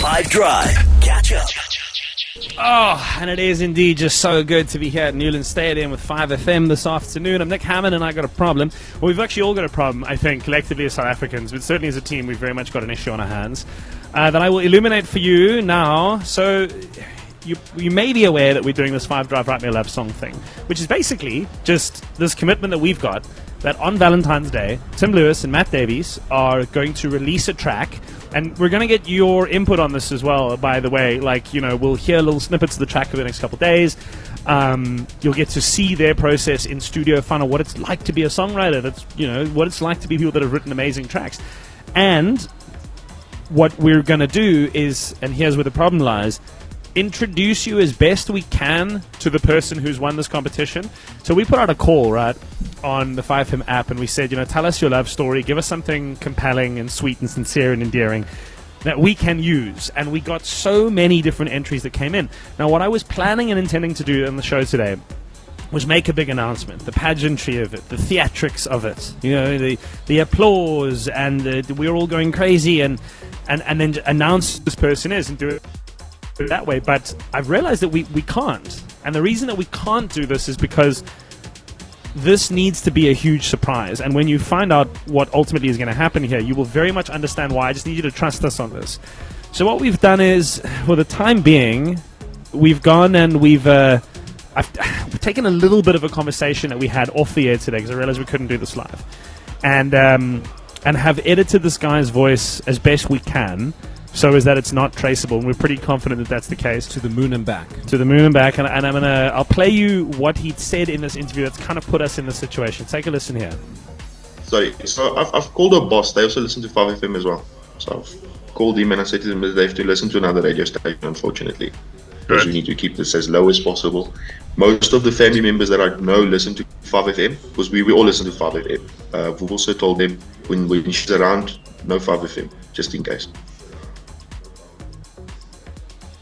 Five Drive. Catch up. Oh, and it is indeed just so good to be here at Newlands Stadium with 5FM this afternoon. I'm Nick Hammond, and I got a problem. Well, we've actually all got a problem, I think, collectively as South Africans, but certainly as a team, we've very much got an issue on our hands uh, that I will illuminate for you now. So, you, you may be aware that we're doing this Five Drive Write Me Love song thing, which is basically just this commitment that we've got that on Valentine's Day, Tim Lewis and Matt Davies are going to release a track. And we're going to get your input on this as well, by the way. Like, you know, we'll hear little snippets of the track over the next couple days. Um, you'll get to see their process in studio, out what it's like to be a songwriter. That's, you know, what it's like to be people that have written amazing tracks. And what we're going to do is, and here's where the problem lies, introduce you as best we can to the person who's won this competition. So we put out a call, right, on the 5FM app, and we said, you know, tell us your love story, give us something compelling and sweet and sincere and endearing that we can use. And we got so many different entries that came in. Now, what I was planning and intending to do on the show today was make a big announcement, the pageantry of it, the theatrics of it, you know, the the applause, and uh, we're all going crazy, and and and then announce this person is and do it that way. But I've realized that we we can't, and the reason that we can't do this is because this needs to be a huge surprise. And when you find out what ultimately is going to happen here, you will very much understand why. I just need you to trust us on this. So what we've done is, for the time being, we've gone and we've. Uh, I've, taken a little bit of a conversation that we had off the air today because I realized we couldn't do this live, and um, and have edited this guy's voice as best we can, so is that it's not traceable. And we're pretty confident that that's the case. to the moon and back. To the moon and back, and, and I'm gonna I'll play you what he said in this interview that's kind of put us in this situation. Take a listen here. Sorry, so I've, I've called a boss. They also listen to 5FM as well. So I've called him and I said to them that they have to listen to another radio station, unfortunately. Because we need to keep this as low as possible. Most of the family members that I know listen to 5FM because we, we all listen to 5FM. Uh, we've also told them when, when she's around, no 5FM, just in case.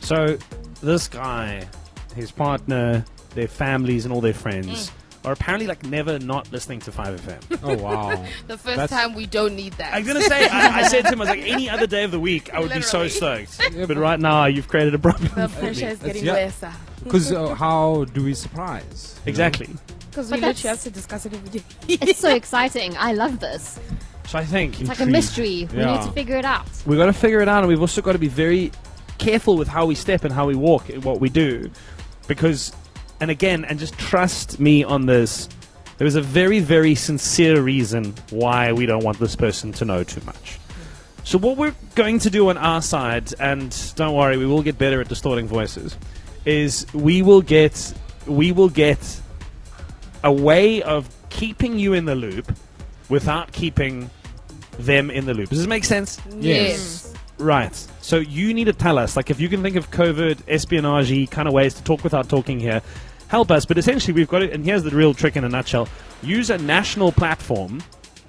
So this guy, his partner, their families, and all their friends are apparently like never not listening to 5FM. Oh wow! The first That's- time we don't need that. I'm gonna say, I, I said to him, I was like, any other day of the week, I would be so Literally. stoked. But right now, you've created a problem. the pressure is getting yeah. worse. Because uh, how do we surprise? Exactly. Because we that's- literally have to discuss it every day. It's so exciting. I love this. So I think It's like a mystery. We need to figure it out. We've got to figure it out, and we've also got to be very careful with how we step and how we walk in what we do. Because, and again, and just trust me on this, there is a very, very sincere reason why we don't want this person to know too much. So, what we're going to do on our side, and don't worry, we will get better at distorting voices, is we will get, we will get a way of keeping you in the loop without keeping them in the loop. Does this make sense? Yes. Right. So you need to tell us, like, if you can think of covert espionage kind of ways to talk without talking here, help us. But essentially, we've got it, and here's the real trick in a nutshell: use a national platform,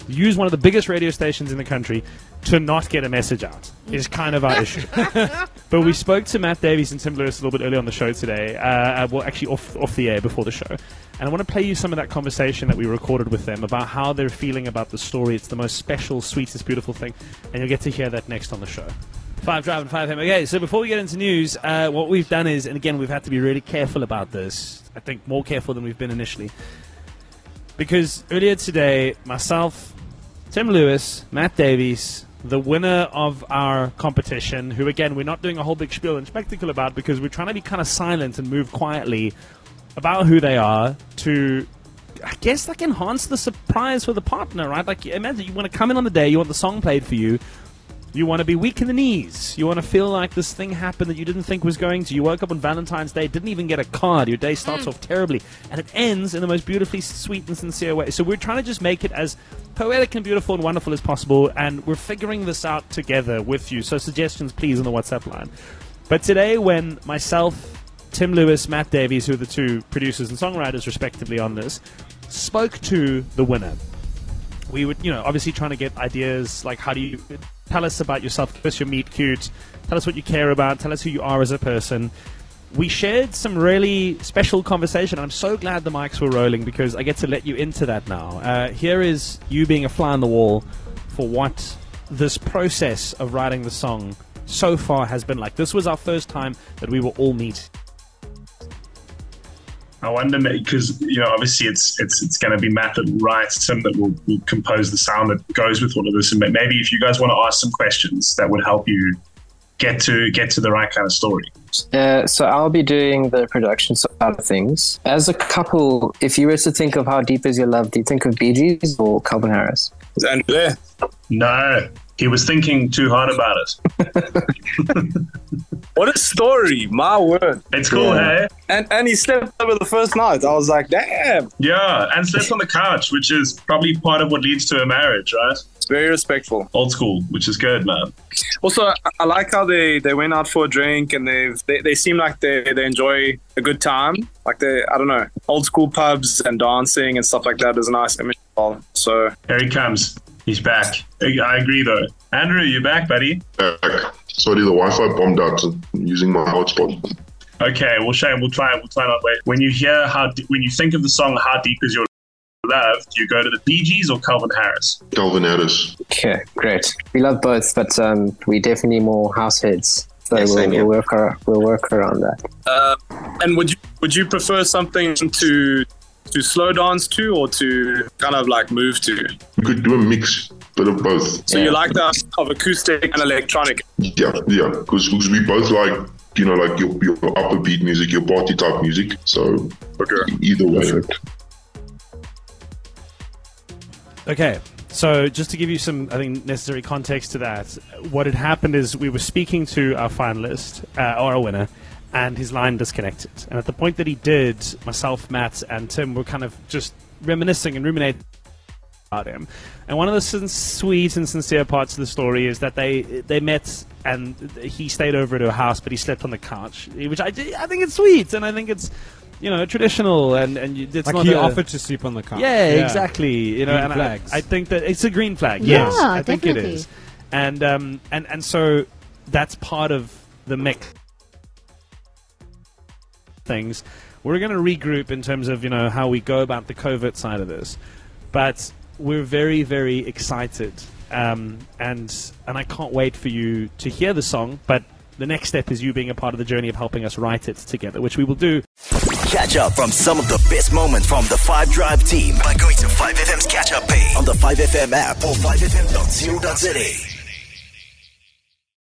use one of the biggest radio stations in the country to not get a message out. Is kind of our issue. but we spoke to Matt Davies and Tim Lewis a little bit earlier on the show today. Uh, uh, well, actually, off off the air before the show. And I want to play you some of that conversation that we recorded with them about how they're feeling about the story. It's the most special, sweetest, beautiful thing. And you'll get to hear that next on the show. Five Drive and 5M. Okay, so before we get into news, uh, what we've done is, and again, we've had to be really careful about this. I think more careful than we've been initially. Because earlier today, myself, Tim Lewis, Matt Davies, the winner of our competition, who again, we're not doing a whole big spiel and spectacle about because we're trying to be kind of silent and move quietly about who they are to I guess like enhance the surprise for the partner, right? Like imagine you want to come in on the day, you want the song played for you, you want to be weak in the knees, you want to feel like this thing happened that you didn't think was going to. You woke up on Valentine's Day, didn't even get a card. Your day starts mm. off terribly, and it ends in the most beautifully sweet and sincere way. So we're trying to just make it as poetic and beautiful and wonderful as possible, and we're figuring this out together with you. So suggestions, please, on the WhatsApp line. But today, when myself, Tim Lewis, Matt Davies, who are the two producers and songwriters respectively on this, spoke to the winner. We would, you know, obviously trying to get ideas like how do you tell us about yourself, give us your meet cute, tell us what you care about, tell us who you are as a person. We shared some really special conversation. I'm so glad the mics were rolling because I get to let you into that now. Uh, here is you being a fly on the wall for what this process of writing the song so far has been like. This was our first time that we were all meet. I wonder because you know obviously it's it's it's going to be Matt that will write, Tim that will, will compose the sound that goes with all of this, and maybe if you guys want to ask some questions that would help you get to get to the right kind of story. Uh, so I'll be doing the production side of things. As a couple, if you were to think of how deep is your love, do you think of Bee Gees or Calvin Harris? Is Andrew there? No, he was thinking too hard about it. What a story! My word. It's cool, Yeah. hey? And and he slept over the first night. I was like, damn. Yeah, and slept on the couch, which is probably part of what leads to a marriage, right? It's very respectful. Old school, which is good, man. Also, I, I like how they, they went out for a drink and they've, they they seem like they, they enjoy a good time. Like they, I don't know, old school pubs and dancing and stuff like that is a nice image. So Here he comes. He's back. I agree, though. Andrew, you back, buddy? Back. Sorry, the Wi-Fi bombed out. I'm using my hotspot. Okay, well, Shane, we'll try. We'll try not wait. When you hear how, de- when you think of the song "How Deep Is Your Love," do you go to the Bee Gees or Calvin Harris? Calvin Harris. Okay, great. We love both, but um, we definitely more house heads. So Yeah, we'll, we'll work ar- we'll work around that. Uh, and would you would you prefer something to to slow dance to or to kind of like move to? You could do a mix, bit of both. So you like that of acoustic and electronic? Yeah, yeah, because we both like, you know, like your, your upper beat music, your party type music. So Okay. either way. Okay, so just to give you some, I think, necessary context to that, what had happened is we were speaking to our finalist, uh, or our winner, and his line disconnected. And at the point that he did, myself, Matt, and Tim were kind of just reminiscing and ruminating about him. And one of the sin- sweet and sincere parts of the story is that they they met and he stayed over at her house, but he slept on the couch, which I, I think it's sweet, and I think it's you know traditional, and and you- it's Like not he a- offered to sleep on the couch. yeah, exactly. You know, Green and I, flags. I think that it's a green flag. Yeah, yes, I think it is, and um, and and so that's part of the mix things. We're going to regroup in terms of you know how we go about the covert side of this, but we're very very excited, um, and and I can't wait for you to hear the song. But the next step is you being a part of the journey of helping us write it together, which we will do. Catch up from some of the best moments from the 5 Drive team by going to 5FM's catch up page on the 5FM app or 5FM.co.za.